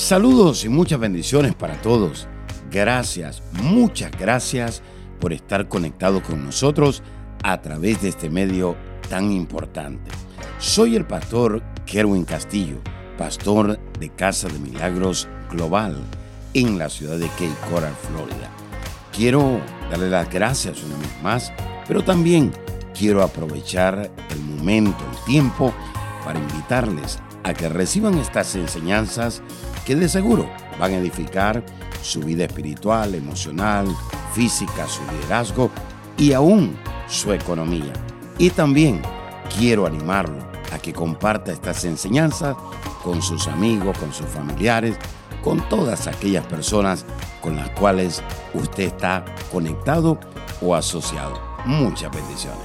Saludos y muchas bendiciones para todos. Gracias, muchas gracias por estar conectado con nosotros a través de este medio tan importante. Soy el pastor Kerwin Castillo, pastor de Casa de Milagros Global en la ciudad de Cape Coral, Florida. Quiero darle las gracias una vez más, pero también quiero aprovechar el momento, el tiempo, para invitarles a que reciban estas enseñanzas que de seguro van a edificar su vida espiritual, emocional, física, su liderazgo y aún su economía. Y también quiero animarlo a que comparta estas enseñanzas con sus amigos, con sus familiares, con todas aquellas personas con las cuales usted está conectado o asociado. Muchas bendiciones.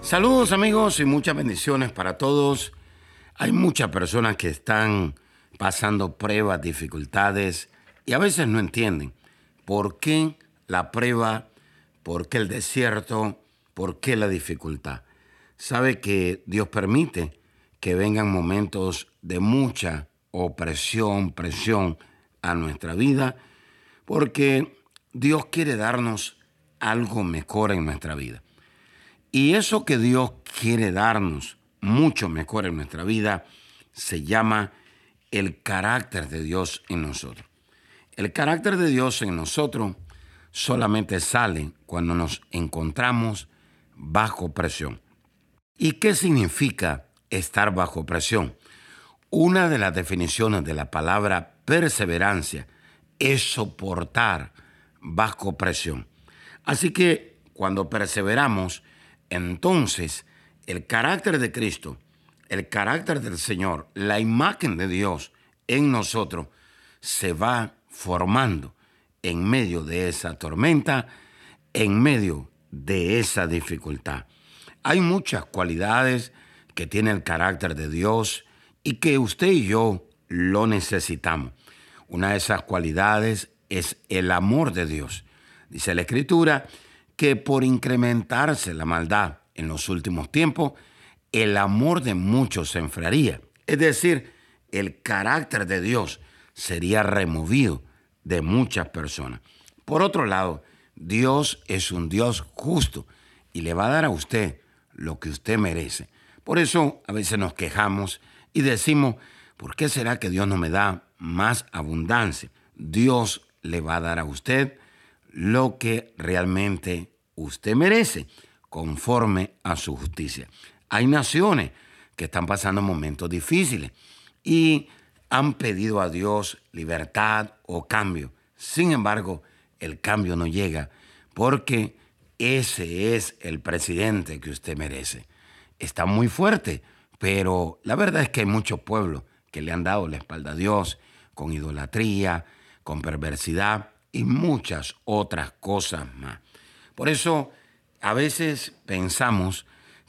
Saludos amigos y muchas bendiciones para todos. Hay muchas personas que están pasando pruebas, dificultades y a veces no entienden por qué la prueba, por qué el desierto, por qué la dificultad. Sabe que Dios permite que vengan momentos de mucha opresión, presión a nuestra vida, porque Dios quiere darnos algo mejor en nuestra vida. Y eso que Dios quiere darnos mucho mejor en nuestra vida se llama el carácter de Dios en nosotros. El carácter de Dios en nosotros solamente sale cuando nos encontramos bajo presión. ¿Y qué significa estar bajo presión? Una de las definiciones de la palabra perseverancia es soportar bajo presión. Así que cuando perseveramos, entonces el carácter de Cristo el carácter del Señor, la imagen de Dios en nosotros, se va formando en medio de esa tormenta, en medio de esa dificultad. Hay muchas cualidades que tiene el carácter de Dios y que usted y yo lo necesitamos. Una de esas cualidades es el amor de Dios. Dice la Escritura que por incrementarse la maldad en los últimos tiempos, el amor de muchos se enfriaría. Es decir, el carácter de Dios sería removido de muchas personas. Por otro lado, Dios es un Dios justo y le va a dar a usted lo que usted merece. Por eso a veces nos quejamos y decimos, ¿por qué será que Dios no me da más abundancia? Dios le va a dar a usted lo que realmente usted merece, conforme a su justicia. Hay naciones que están pasando momentos difíciles y han pedido a Dios libertad o cambio. Sin embargo, el cambio no llega porque ese es el presidente que usted merece. Está muy fuerte, pero la verdad es que hay muchos pueblos que le han dado la espalda a Dios con idolatría, con perversidad y muchas otras cosas más. Por eso a veces pensamos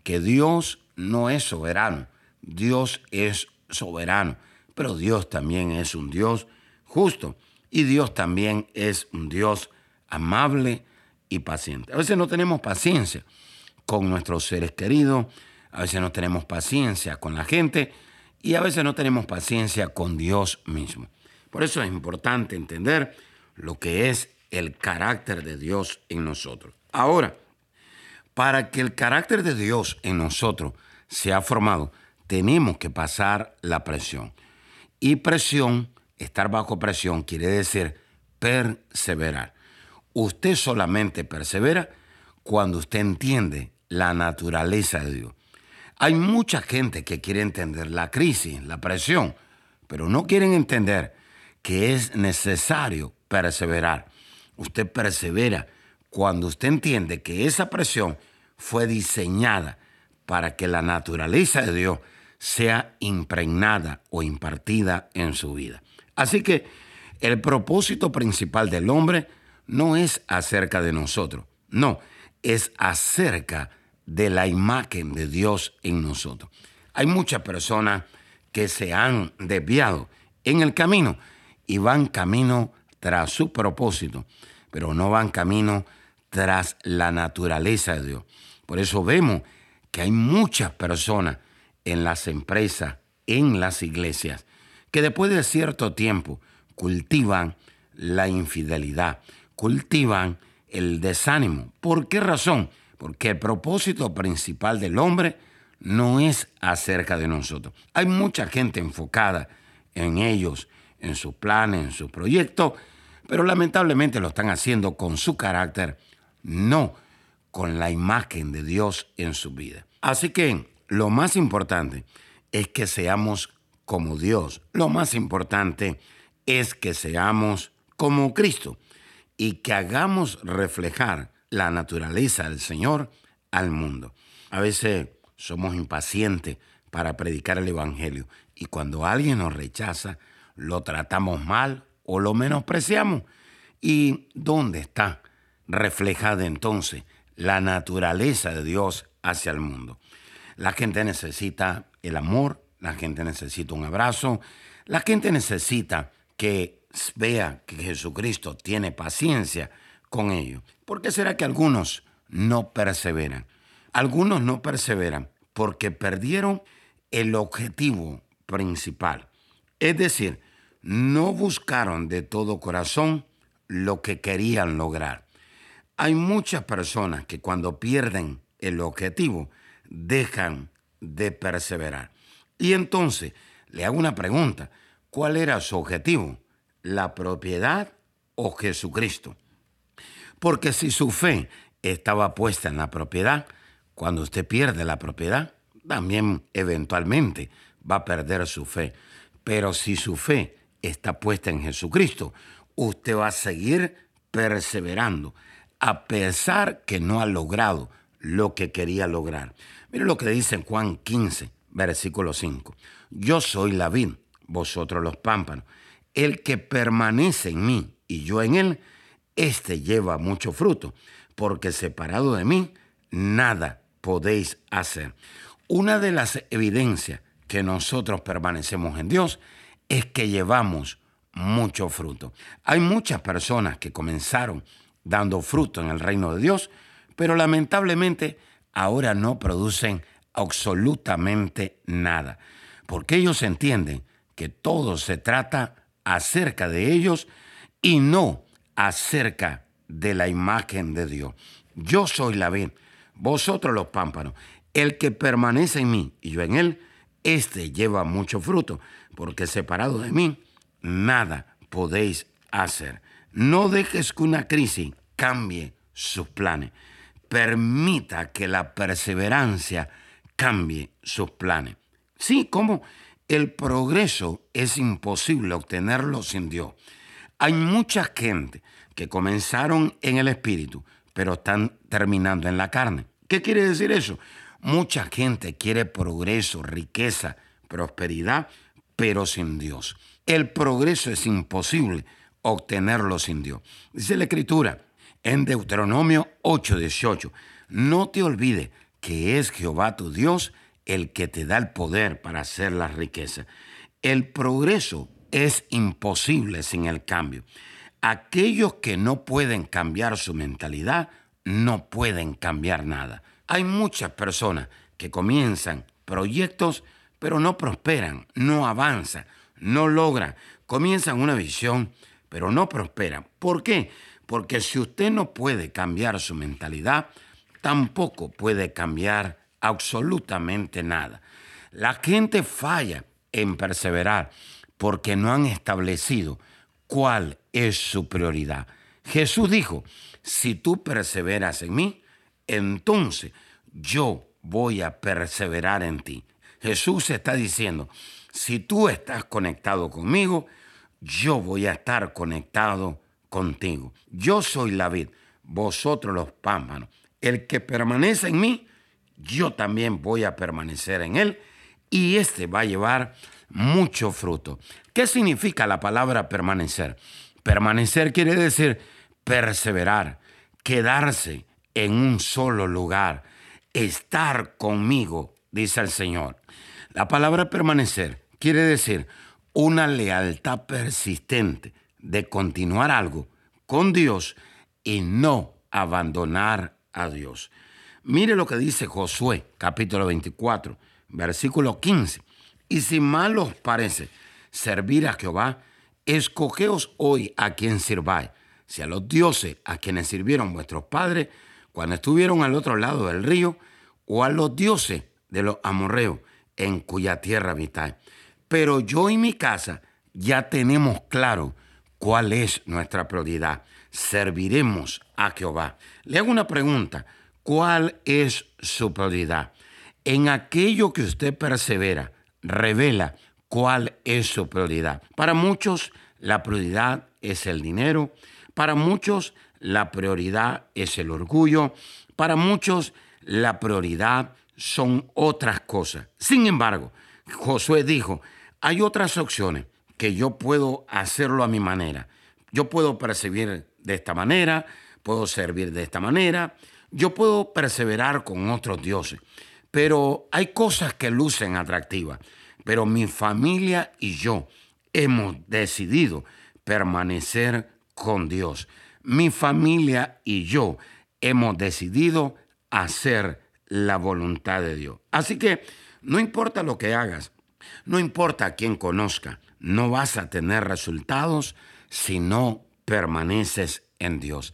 que Dios no es soberano, Dios es soberano, pero Dios también es un Dios justo y Dios también es un Dios amable y paciente. A veces no tenemos paciencia con nuestros seres queridos, a veces no tenemos paciencia con la gente y a veces no tenemos paciencia con Dios mismo. Por eso es importante entender lo que es el carácter de Dios en nosotros. Ahora, para que el carácter de Dios en nosotros sea formado, tenemos que pasar la presión. Y presión, estar bajo presión, quiere decir perseverar. Usted solamente persevera cuando usted entiende la naturaleza de Dios. Hay mucha gente que quiere entender la crisis, la presión, pero no quieren entender que es necesario perseverar. Usted persevera cuando usted entiende que esa presión fue diseñada para que la naturaleza de Dios sea impregnada o impartida en su vida. Así que el propósito principal del hombre no es acerca de nosotros, no, es acerca de la imagen de Dios en nosotros. Hay muchas personas que se han desviado en el camino y van camino tras su propósito, pero no van camino tras la naturaleza de Dios. Por eso vemos que hay muchas personas en las empresas, en las iglesias, que después de cierto tiempo cultivan la infidelidad, cultivan el desánimo. ¿Por qué razón? Porque el propósito principal del hombre no es acerca de nosotros. Hay mucha gente enfocada en ellos, en sus planes, en sus proyectos, pero lamentablemente lo están haciendo con su carácter, no con la imagen de Dios en su vida. Así que lo más importante es que seamos como Dios. Lo más importante es que seamos como Cristo y que hagamos reflejar la naturaleza del Señor al mundo. A veces somos impacientes para predicar el Evangelio y cuando alguien nos rechaza, lo tratamos mal o lo menospreciamos. ¿Y dónde está reflejada entonces la naturaleza de Dios hacia el mundo? La gente necesita el amor, la gente necesita un abrazo, la gente necesita que vea que Jesucristo tiene paciencia con ellos. ¿Por qué será que algunos no perseveran? Algunos no perseveran porque perdieron el objetivo principal. Es decir, no buscaron de todo corazón lo que querían lograr. Hay muchas personas que cuando pierden el objetivo dejan de perseverar. Y entonces le hago una pregunta. ¿Cuál era su objetivo? ¿La propiedad o Jesucristo? Porque si su fe estaba puesta en la propiedad, cuando usted pierde la propiedad, también eventualmente va a perder su fe. Pero si su fe está puesta en Jesucristo, usted va a seguir perseverando, a pesar que no ha logrado lo que quería lograr. Mire lo que dice Juan 15, versículo 5. Yo soy la vid, vosotros los pámpanos. El que permanece en mí y yo en él, éste lleva mucho fruto, porque separado de mí, nada podéis hacer. Una de las evidencias que nosotros permanecemos en Dios es que llevamos mucho fruto. Hay muchas personas que comenzaron dando fruto en el reino de Dios, pero lamentablemente ahora no producen absolutamente nada, porque ellos entienden que todo se trata acerca de ellos y no acerca de la imagen de Dios. Yo soy la vid, vosotros los pámpanos. El que permanece en mí y yo en él, éste lleva mucho fruto, porque separado de mí, nada podéis hacer. No dejes que una crisis cambie sus planes. Permita que la perseverancia cambie sus planes. Sí, como el progreso es imposible obtenerlo sin Dios. Hay mucha gente que comenzaron en el espíritu, pero están terminando en la carne. ¿Qué quiere decir eso? Mucha gente quiere progreso, riqueza, prosperidad, pero sin Dios. El progreso es imposible obtenerlo sin Dios. Dice la Escritura en Deuteronomio 8:18, no te olvides que es Jehová tu Dios el que te da el poder para hacer la riqueza. El progreso es imposible sin el cambio. Aquellos que no pueden cambiar su mentalidad no pueden cambiar nada. Hay muchas personas que comienzan proyectos pero no prosperan, no avanzan, no logran. Comienzan una visión pero no prosperan. ¿Por qué? Porque si usted no puede cambiar su mentalidad, tampoco puede cambiar absolutamente nada. La gente falla en perseverar porque no han establecido cuál es su prioridad. Jesús dijo, si tú perseveras en mí, entonces yo voy a perseverar en ti. Jesús está diciendo, si tú estás conectado conmigo, yo voy a estar conectado contigo. Yo soy la vid, vosotros los pámpanos. El que permanece en mí, yo también voy a permanecer en él y este va a llevar mucho fruto. ¿Qué significa la palabra permanecer? Permanecer quiere decir perseverar, quedarse en un solo lugar, estar conmigo, dice el Señor. La palabra permanecer quiere decir una lealtad persistente de continuar algo con Dios y no abandonar a Dios. Mire lo que dice Josué, capítulo 24, versículo 15. Y si mal os parece, servir a Jehová, escogeos hoy a quien sirváis, si a los dioses a quienes sirvieron vuestros padres cuando estuvieron al otro lado del río, o a los dioses de los amorreos en cuya tierra habitáis. Pero yo y mi casa ya tenemos claro cuál es nuestra prioridad. Serviremos a Jehová. Le hago una pregunta. ¿Cuál es su prioridad? En aquello que usted persevera, revela cuál es su prioridad. Para muchos la prioridad es el dinero, para muchos la prioridad es el orgullo, para muchos la prioridad son otras cosas. Sin embargo, Josué dijo, hay otras opciones que yo puedo hacerlo a mi manera. Yo puedo percibir de esta manera, puedo servir de esta manera, yo puedo perseverar con otros dioses. Pero hay cosas que lucen atractivas. Pero mi familia y yo hemos decidido permanecer con Dios. Mi familia y yo hemos decidido hacer la voluntad de Dios. Así que no importa lo que hagas, no importa quién conozca, no vas a tener resultados si no permaneces en Dios.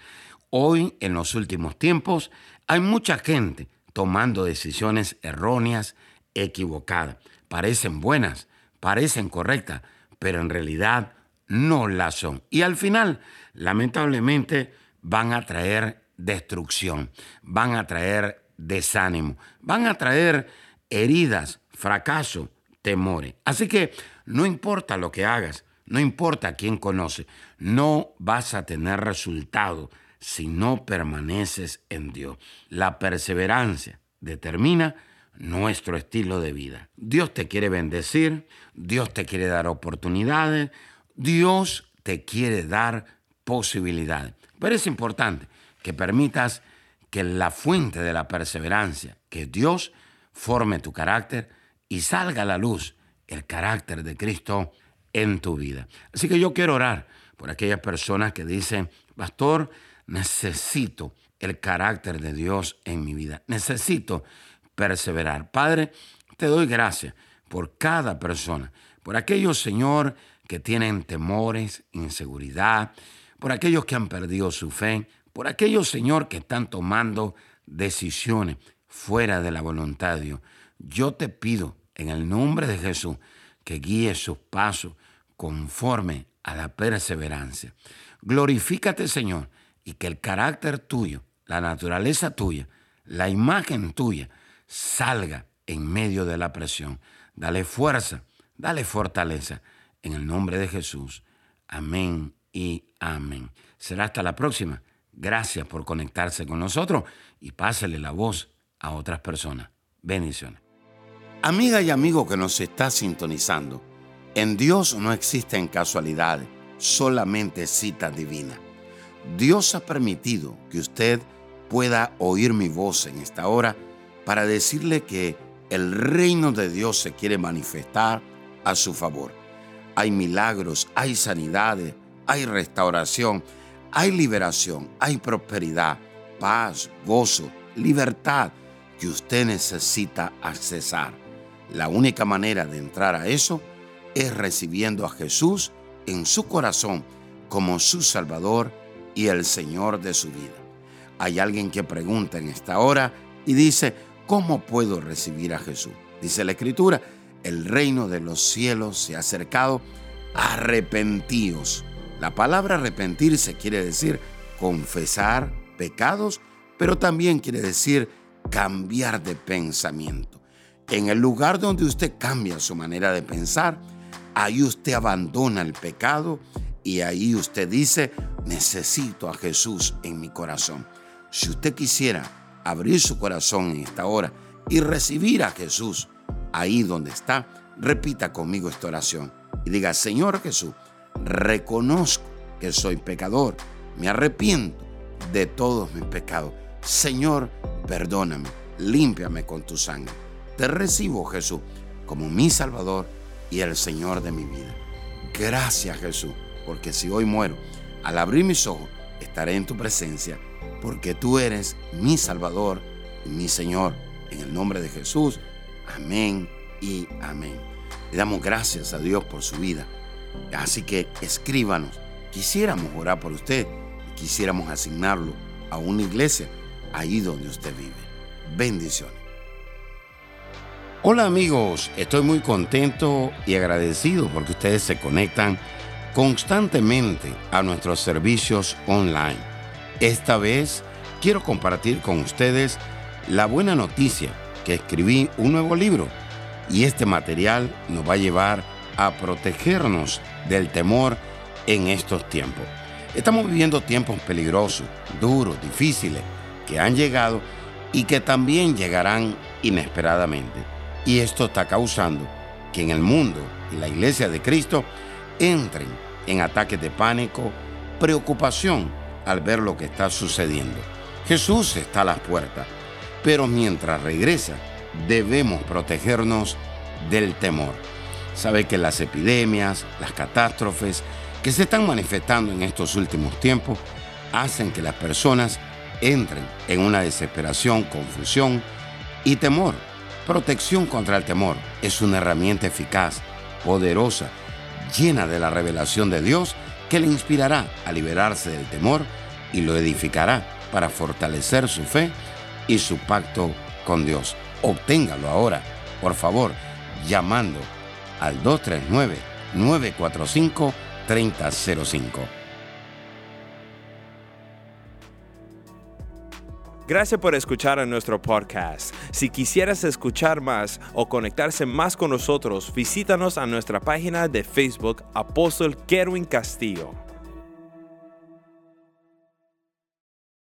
Hoy, en los últimos tiempos, hay mucha gente tomando decisiones erróneas, equivocadas. Parecen buenas, parecen correctas, pero en realidad no las son. Y al final, lamentablemente, van a traer destrucción, van a traer desánimo, van a traer heridas, fracaso, temores. Así que no importa lo que hagas, no importa quién conoce, no vas a tener resultado si no permaneces en Dios. La perseverancia determina nuestro estilo de vida. Dios te quiere bendecir, Dios te quiere dar oportunidades, Dios te quiere dar posibilidades. Pero es importante que permitas que la fuente de la perseverancia, que Dios forme tu carácter y salga a la luz el carácter de Cristo en tu vida. Así que yo quiero orar por aquellas personas que dicen, pastor, necesito el carácter de Dios en mi vida. Necesito perseverar. Padre, te doy gracias por cada persona, por aquellos, Señor, que tienen temores, inseguridad, por aquellos que han perdido su fe, por aquellos, Señor, que están tomando decisiones fuera de la voluntad de Dios. Yo te pido, en el nombre de Jesús, que guíe sus pasos conforme a la perseverancia. Glorifícate, Señor, y que el carácter tuyo, la naturaleza tuya, la imagen tuya, salga en medio de la presión. Dale fuerza, dale fortaleza. En el nombre de Jesús. Amén y amén. Será hasta la próxima. Gracias por conectarse con nosotros y pásale la voz a otras personas. Bendiciones. Amiga y amigo que nos está sintonizando, en Dios no existen casualidades, solamente citas divinas. Dios ha permitido que usted pueda oír mi voz en esta hora para decirle que el reino de Dios se quiere manifestar a su favor. Hay milagros, hay sanidades, hay restauración, hay liberación, hay prosperidad, paz, gozo, libertad que usted necesita accesar. La única manera de entrar a eso es recibiendo a Jesús en su corazón como su Salvador y el Señor de su vida. Hay alguien que pregunta en esta hora y dice, ¿cómo puedo recibir a Jesús? Dice la Escritura, el reino de los cielos se ha acercado, arrepentíos. La palabra arrepentirse quiere decir confesar pecados, pero también quiere decir cambiar de pensamiento. En el lugar donde usted cambia su manera de pensar, ahí usted abandona el pecado y ahí usted dice, necesito a Jesús en mi corazón. Si usted quisiera abrir su corazón en esta hora y recibir a Jesús ahí donde está, repita conmigo esta oración y diga, Señor Jesús, reconozco que soy pecador, me arrepiento de todos mis pecados. Señor, perdóname, límpiame con tu sangre. Te recibo, Jesús, como mi Salvador y el Señor de mi vida. Gracias, Jesús porque si hoy muero, al abrir mis ojos, estaré en tu presencia, porque tú eres mi Salvador y mi Señor. En el nombre de Jesús, amén y amén. Le damos gracias a Dios por su vida. Así que escríbanos. Quisiéramos orar por usted. Quisiéramos asignarlo a una iglesia ahí donde usted vive. Bendiciones. Hola amigos, estoy muy contento y agradecido porque ustedes se conectan constantemente a nuestros servicios online. Esta vez quiero compartir con ustedes la buena noticia que escribí un nuevo libro y este material nos va a llevar a protegernos del temor en estos tiempos. Estamos viviendo tiempos peligrosos, duros, difíciles, que han llegado y que también llegarán inesperadamente. Y esto está causando que en el mundo y la iglesia de Cristo entren en ataques de pánico, preocupación al ver lo que está sucediendo. Jesús está a las puertas, pero mientras regresa, debemos protegernos del temor. Sabe que las epidemias, las catástrofes que se están manifestando en estos últimos tiempos hacen que las personas entren en una desesperación, confusión y temor. Protección contra el temor es una herramienta eficaz, poderosa, llena de la revelación de Dios que le inspirará a liberarse del temor y lo edificará para fortalecer su fe y su pacto con Dios. Obténgalo ahora, por favor, llamando al 239-945-3005. Gracias por escuchar a nuestro podcast. Si quisieras escuchar más o conectarse más con nosotros, visítanos a nuestra página de Facebook Apóstol Kerwin Castillo.